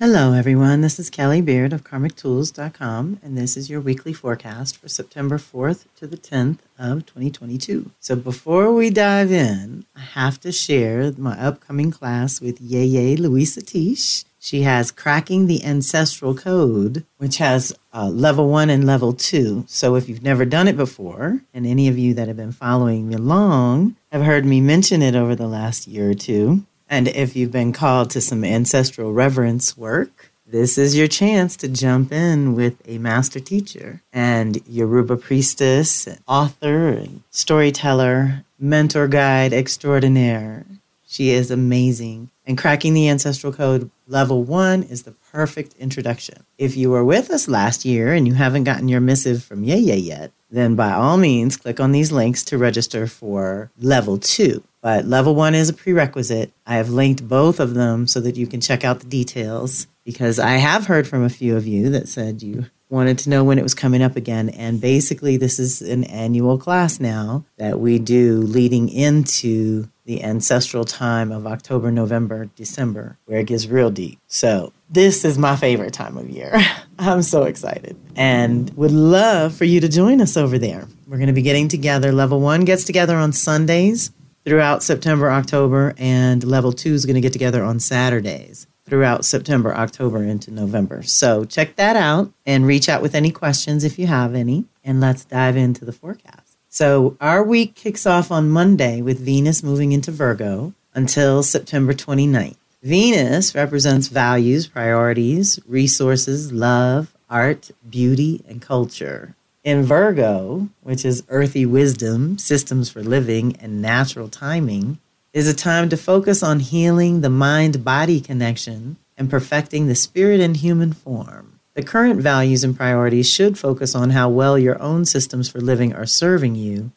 Hello, everyone. This is Kelly Beard of KarmicTools.com, and this is your weekly forecast for September 4th to the 10th of 2022. So, before we dive in, I have to share my upcoming class with Yeye Luisah Teish. She has Cracking the Ancestral Code, which has uh, level one and level two. So, if you've never done it before, and any of you that have been following me along have heard me mention it over the last year or two, and if you've been called to some ancestral reverence work, this is your chance to jump in with a master teacher and Yoruba priestess, author, and storyteller, mentor guide extraordinaire. She is amazing. And cracking the ancestral code level one is the perfect introduction. If you were with us last year and you haven't gotten your missive from Yeye yet, then by all means click on these links to register for level two. But level one is a prerequisite. I have linked both of them so that you can check out the details because I have heard from a few of you that said you wanted to know when it was coming up again. And basically, this is an annual class now that we do leading into the ancestral time of October, November, December, where it gets real deep. So, this is my favorite time of year. I'm so excited and would love for you to join us over there. We're going to be getting together. Level one gets together on Sundays throughout September, October, and level two is going to get together on Saturdays throughout September, October, into November. So check that out and reach out with any questions if you have any, and let's dive into the forecast. So our week kicks off on Monday with Venus moving into Virgo until September 29th. Venus represents values, priorities, resources, love, art, beauty, and culture. In Virgo, which is earthy wisdom, systems for living, and natural timing, is a time to focus on healing the mind body connection and perfecting the spirit and human form. The current values and priorities should focus on how well your own systems for living are serving you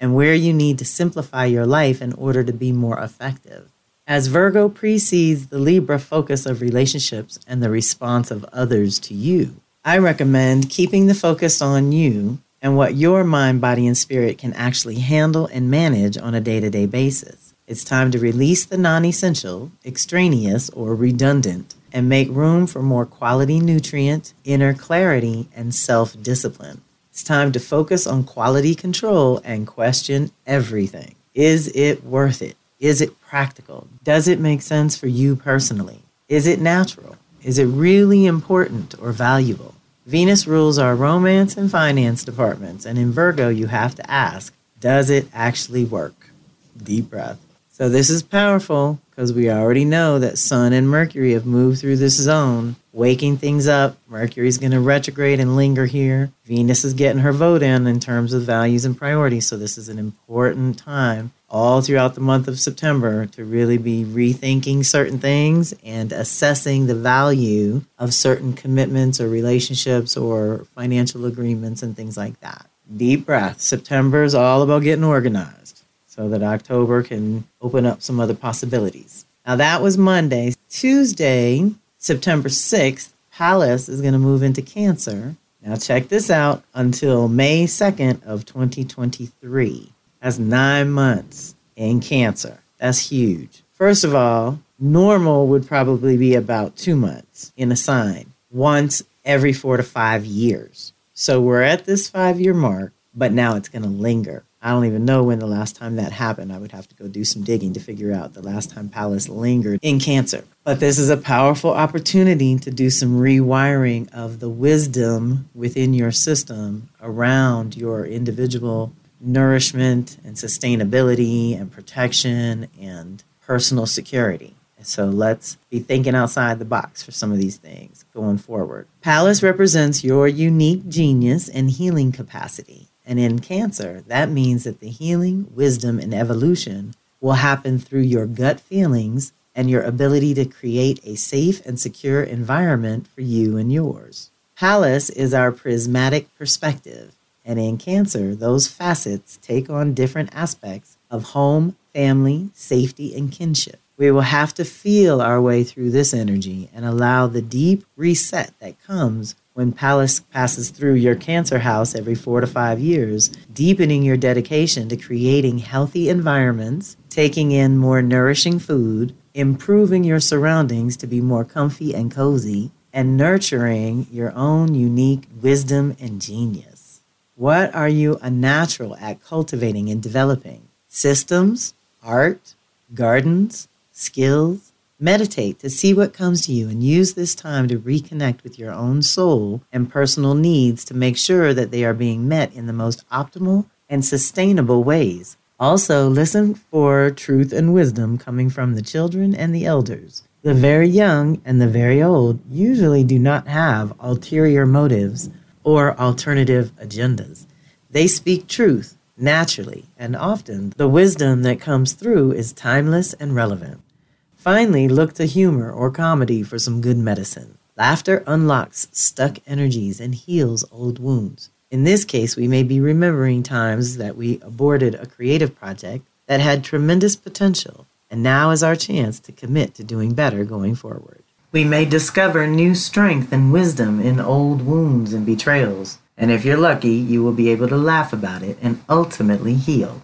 and where you need to simplify your life in order to be more effective. As Virgo precedes the Libra focus of relationships and the response of others to you. I recommend keeping the focus on you and what your mind, body, and spirit can actually handle and manage on a day to day basis. It's time to release the non essential, extraneous, or redundant and make room for more quality nutrient, inner clarity, and self discipline. It's time to focus on quality control and question everything. Is it worth it? Is it practical? Does it make sense for you personally? Is it natural? Is it really important or valuable? Venus rules our romance and finance departments, and in Virgo, you have to ask, does it actually work? Deep breath. So, this is powerful because we already know that Sun and Mercury have moved through this zone, waking things up. Mercury's going to retrograde and linger here. Venus is getting her vote in in terms of values and priorities. So, this is an important time all throughout the month of September to really be rethinking certain things and assessing the value of certain commitments or relationships or financial agreements and things like that. Deep breath. September is all about getting organized so that October can open up some other possibilities. Now, that was Monday. Tuesday, September 6th, Pallas is going to move into Cancer. Now, check this out until May 2nd of 2023. That's nine months in Cancer. That's huge. First of all, normal would probably be about two months in a sign, once every four to five years. So we're at this five year mark, but now it's going to linger. I don't even know when the last time that happened. I would have to go do some digging to figure out the last time Pallas lingered in Cancer. But this is a powerful opportunity to do some rewiring of the wisdom within your system around your individual nourishment and sustainability and protection and personal security. So let's be thinking outside the box for some of these things going forward. Pallas represents your unique genius and healing capacity. And in Cancer, that means that the healing, wisdom, and evolution will happen through your gut feelings and your ability to create a safe and secure environment for you and yours. Pallas is our prismatic perspective and in Cancer, those facets take on different aspects of home, family, safety, and kinship. We will have to feel our way through this energy and allow the deep reset that comes when Pallas passes through your Cancer house every four to five years, deepening your dedication to creating healthy environments, taking in more nourishing food, improving your surroundings to be more comfy and cozy, and nurturing your own unique wisdom and genius. What are you a natural at cultivating and developing? Systems, art, gardens, skills? Meditate to see what comes to you and use this time to reconnect with your own soul and personal needs to make sure that they are being met in the most optimal and sustainable ways. Also, listen for truth and wisdom coming from the children and the elders. The very young and the very old usually do not have ulterior motives or alternative agendas. They speak truth naturally, and often the wisdom that comes through is timeless and relevant. Finally, look to humor or comedy for some good medicine. Laughter unlocks stuck energies and heals old wounds. In this case, we may be remembering times that we aborted a creative project that had tremendous potential, and now is our chance to commit to doing better going forward. We may discover new strength and wisdom in old wounds and betrayals, and if you're lucky, you will be able to laugh about it and ultimately heal.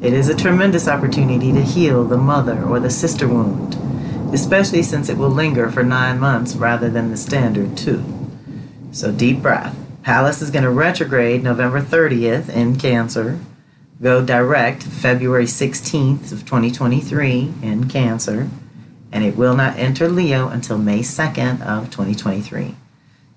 It is a tremendous opportunity to heal the mother or the sister wound, especially since it will linger for nine months rather than the standard two. So, deep breath. Pallas is going to retrograde November 30th in Cancer, go direct February 16th of 2023 in Cancer, and it will not enter Leo until May 2nd of 2023.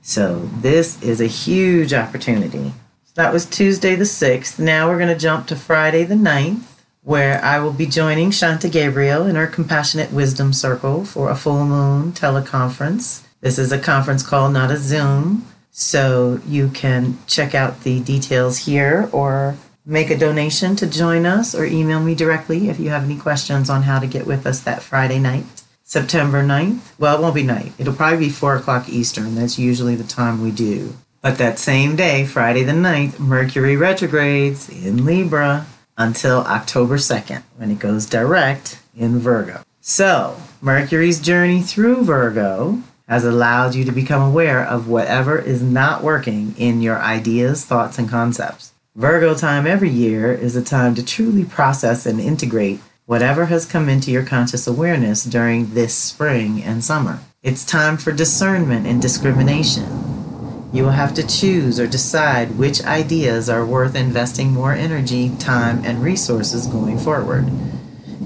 So this is a huge opportunity. That was Tuesday the 6th. Now we're going to jump to Friday the 9th, where I will be joining Shanta Gabriel in our Compassionate Wisdom Circle for a full moon teleconference. This is a conference call, not a Zoom. So you can check out the details here or make a donation to join us or email me directly if you have any questions on how to get with us that Friday night, September 9th. Well, it won't be night, it'll probably be 4 o'clock Eastern. That's usually the time we do. But that same day, Friday the 9th, Mercury retrogrades in Libra until October 2nd when it goes direct in Virgo. So, Mercury's journey through Virgo has allowed you to become aware of whatever is not working in your ideas, thoughts, and concepts. Virgo time every year is a time to truly process and integrate whatever has come into your conscious awareness during this spring and summer. It's time for discernment and discrimination. You will have to choose or decide which ideas are worth investing more energy, time, and resources going forward.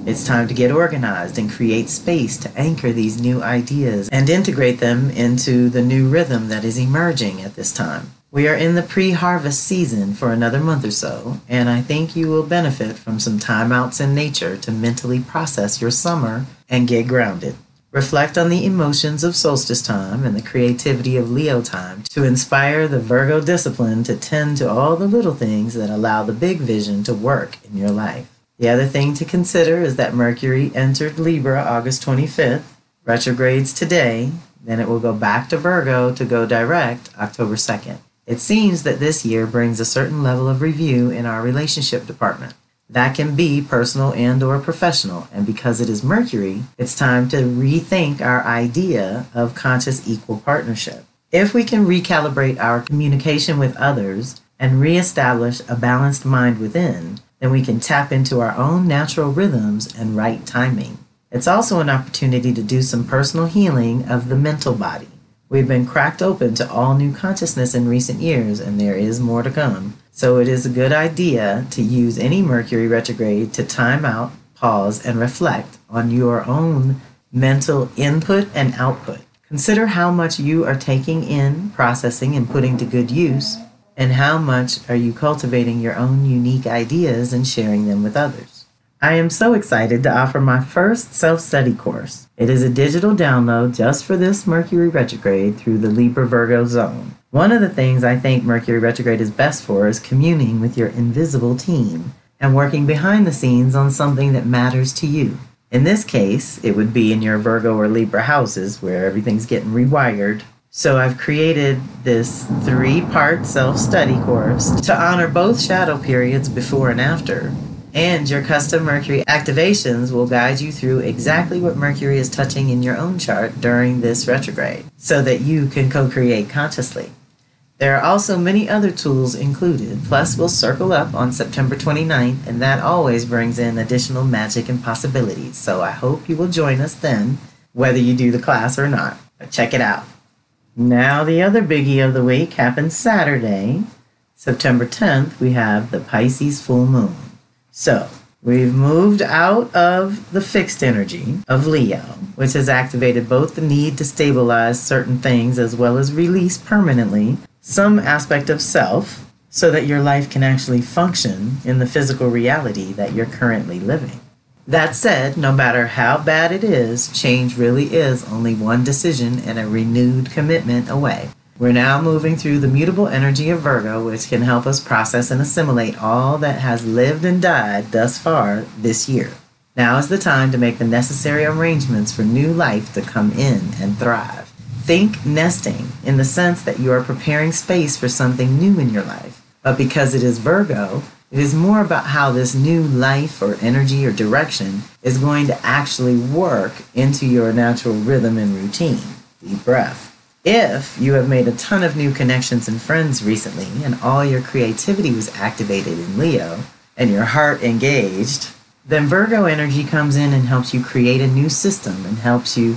It's time to get organized and create space to anchor these new ideas and integrate them into the new rhythm that is emerging at this time. We are in the pre harvest season for another month or so, and I think you will benefit from some timeouts in nature to mentally process your summer and get grounded. Reflect on the emotions of solstice time and the creativity of Leo time to inspire the Virgo discipline to tend to all the little things that allow the big vision to work in your life. The other thing to consider is that Mercury entered Libra August 25th, retrogrades today, then it will go back to Virgo to go direct October 2nd. It seems that this year brings a certain level of review in our relationship department. That can be personal and or professional, and because it is Mercury, it's time to rethink our idea of conscious equal partnership. If we can recalibrate our communication with others and reestablish a balanced mind within, then we can tap into our own natural rhythms and right timing. It's also an opportunity to do some personal healing of the mental body. We've been cracked open to all new consciousness in recent years, and there is more to come. So it is a good idea to use any Mercury retrograde to time out, pause, and reflect on your own mental input and output. Consider how much you are taking in, processing, and putting to good use and how much are you cultivating your own unique ideas and sharing them with others? I am so excited to offer my first self study course. It is a digital download just for this Mercury retrograde through the Libra Virgo zone. One of the things I think Mercury retrograde is best for is communing with your invisible team and working behind the scenes on something that matters to you. In this case, it would be in your Virgo or Libra houses where everything's getting rewired so I've created this three part self study course to honor both shadow periods before and after. And your custom Mercury activations will guide you through exactly what Mercury is touching in your own chart during this retrograde so that you can co create consciously. There are also many other tools included. Plus, we'll circle up on September 29th, and that always brings in additional magic and possibilities. So I hope you will join us then, whether you do the class or not. Check it out. Now, the other biggie of the week happens Saturday, September 10th. We have the Pisces full moon. So, We've moved out of the fixed energy of Leo, which has activated both the need to stabilize certain things as well as release permanently some aspect of self so that your life can actually function in the physical reality that you're currently living. That said, no matter how bad it is, change really is only one decision and a renewed commitment away. We're now moving through the mutable energy of Virgo, which can help us process and assimilate all that has lived and died thus far this year. Now is the time to make the necessary arrangements for new life to come in and thrive. Think nesting in the sense that you are preparing space for something new in your life. But because it is Virgo, it is more about how this new life or energy or direction is going to actually work into your natural rhythm and routine. Deep breath. If you have made a ton of new connections and friends recently and all your creativity was activated in Leo and your heart engaged, then Virgo energy comes in and helps you create a new system and helps you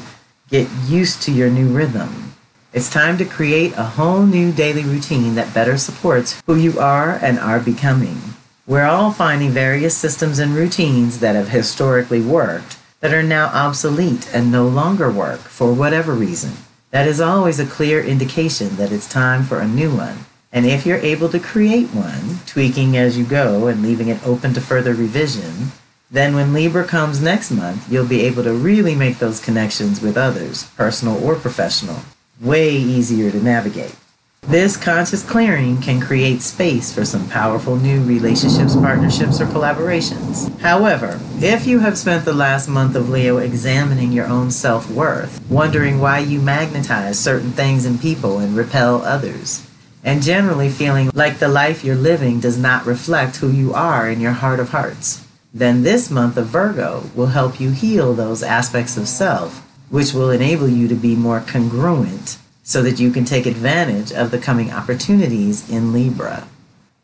Get used to your new rhythm. It's time to create a whole new daily routine that better supports who you are and are becoming. We're all finding various systems and routines that have historically worked that are now obsolete and no longer work for whatever reason. That is always a clear indication that it's time for a new one. And if you're able to create one, tweaking as you go and leaving it open to further revision, then, when Libra comes next month, you'll be able to really make those connections with others, personal or professional, way easier to navigate. This conscious clearing can create space for some powerful new relationships, partnerships, or collaborations. However, if you have spent the last month of Leo examining your own self worth, wondering why you magnetize certain things and people and repel others, and generally feeling like the life you're living does not reflect who you are in your heart of hearts, then this month of Virgo will help you heal those aspects of self, which will enable you to be more congruent so that you can take advantage of the coming opportunities in Libra.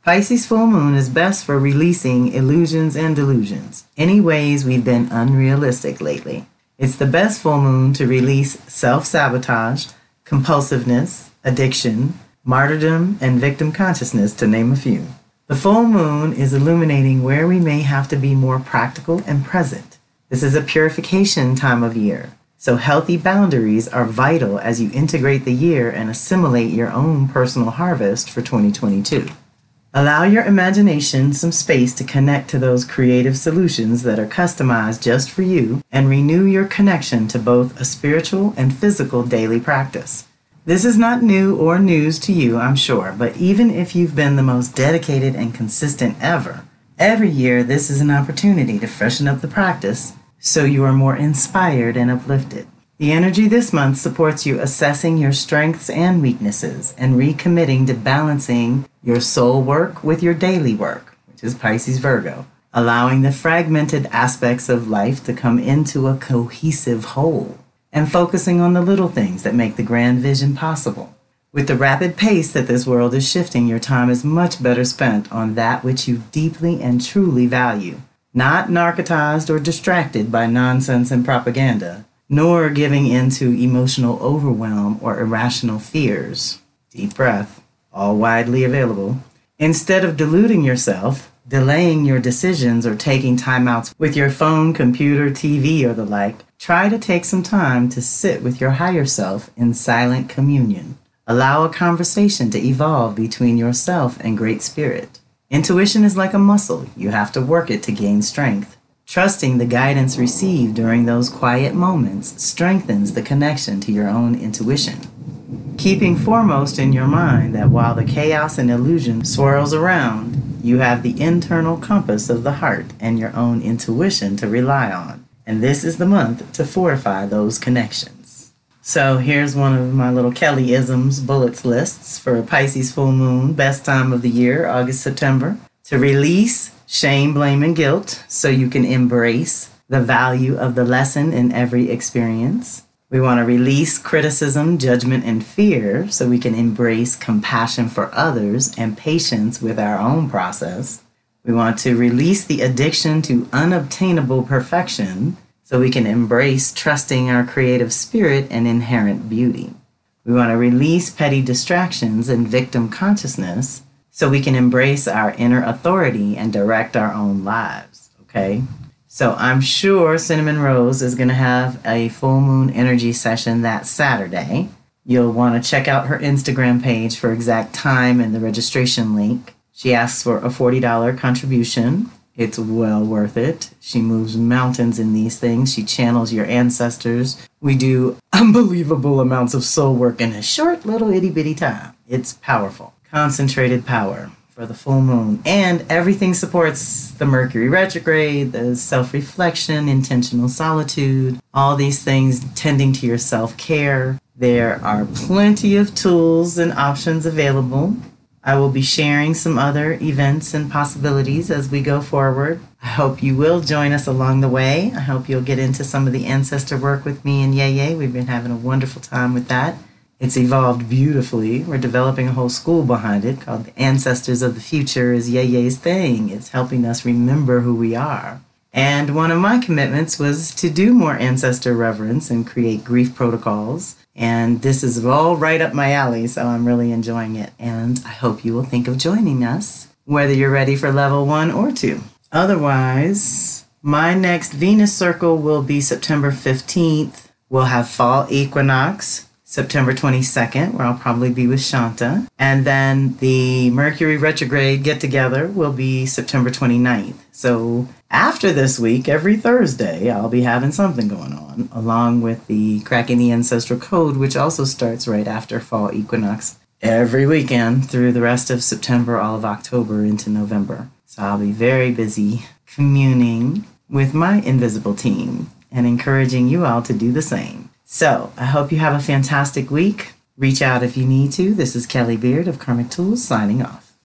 Pisces full moon is best for releasing illusions and delusions, any ways we've been unrealistic lately. It's the best full moon to release self sabotage, compulsiveness, addiction, martyrdom, and victim consciousness, to name a few. The full moon is illuminating where we may have to be more practical and present. This is a purification time of year, so healthy boundaries are vital as you integrate the year and assimilate your own personal harvest for 2022. Allow your imagination some space to connect to those creative solutions that are customized just for you and renew your connection to both a spiritual and physical daily practice. This is not new or news to you, I'm sure, but even if you've been the most dedicated and consistent ever, every year this is an opportunity to freshen up the practice so you are more inspired and uplifted. The energy this month supports you assessing your strengths and weaknesses and recommitting to balancing your soul work with your daily work, which is Pisces Virgo, allowing the fragmented aspects of life to come into a cohesive whole and focusing on the little things that make the grand vision possible. With the rapid pace that this world is shifting, your time is much better spent on that which you deeply and truly value, not narcotized or distracted by nonsense and propaganda, nor giving into emotional overwhelm or irrational fears. Deep breath, all widely available. Instead of deluding yourself, delaying your decisions, or taking timeouts with your phone, computer, TV, or the like, Try to take some time to sit with your higher self in silent communion. Allow a conversation to evolve between yourself and Great Spirit. Intuition is like a muscle, you have to work it to gain strength. Trusting the guidance received during those quiet moments strengthens the connection to your own intuition. Keeping foremost in your mind that while the chaos and illusion swirls around, you have the internal compass of the heart and your own intuition to rely on. And this is the month to fortify those connections. So here's one of my little Kelly isms bullets lists for Pisces full moon, best time of the year, August, September. To release shame, blame, and guilt so you can embrace the value of the lesson in every experience. We want to release criticism, judgment, and fear so we can embrace compassion for others and patience with our own process. We want to release the addiction to unobtainable perfection so we can embrace trusting our creative spirit and inherent beauty. We want to release petty distractions and victim consciousness so we can embrace our inner authority and direct our own lives. Okay? So I'm sure Cinnamon Rose is going to have a full moon energy session that Saturday. You'll want to check out her Instagram page for exact time and the registration link. She asks for a $40 contribution. It's well worth it. She moves mountains in these things. She channels your ancestors. We do unbelievable amounts of soul work in a short little itty bitty time. It's powerful. Concentrated power for the full moon. And everything supports the Mercury retrograde, the self reflection, intentional solitude, all these things tending to your self care. There are plenty of tools and options available. I will be sharing some other events and possibilities as we go forward. I hope you will join us along the way. I hope you'll get into some of the ancestor work with me and Yeye. We've been having a wonderful time with that. It's evolved beautifully. We're developing a whole school behind it called the Ancestors of the Future is Yeye's thing. It's helping us remember who we are. And one of my commitments was to do more ancestor reverence and create grief protocols. And this is all right up my alley, so I'm really enjoying it. And I hope you will think of joining us, whether you're ready for level one or two. Otherwise, my next Venus circle will be September 15th. We'll have fall equinox September 22nd, where I'll probably be with Shanta. And then the Mercury retrograde get together will be September 29th. So after this week, every Thursday, I'll be having something going on, along with the Cracking the Ancestral Code, which also starts right after fall equinox every weekend through the rest of September, all of October into November. So I'll be very busy communing with my invisible team and encouraging you all to do the same. So I hope you have a fantastic week. Reach out if you need to. This is Kelly Beard of Karmic Tools signing off.